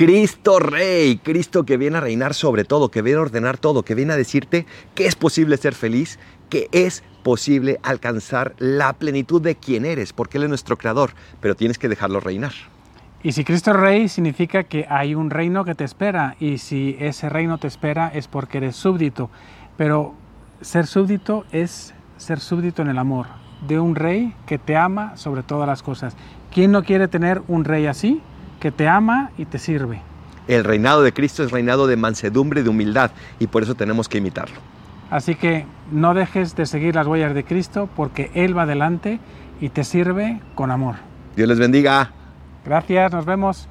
Cristo Rey, Cristo que viene a reinar sobre todo, que viene a ordenar todo, que viene a decirte que es posible ser feliz, que es posible alcanzar la plenitud de quien eres, porque Él es nuestro creador, pero tienes que dejarlo reinar. Y si Cristo Rey significa que hay un reino que te espera, y si ese reino te espera es porque eres súbdito, pero ser súbdito es ser súbdito en el amor, de un rey que te ama sobre todas las cosas. ¿Quién no quiere tener un rey así, que te ama y te sirve? El reinado de Cristo es reinado de mansedumbre y de humildad, y por eso tenemos que imitarlo. Así que no dejes de seguir las huellas de Cristo porque Él va adelante y te sirve con amor. Dios les bendiga. Gracias, nos vemos.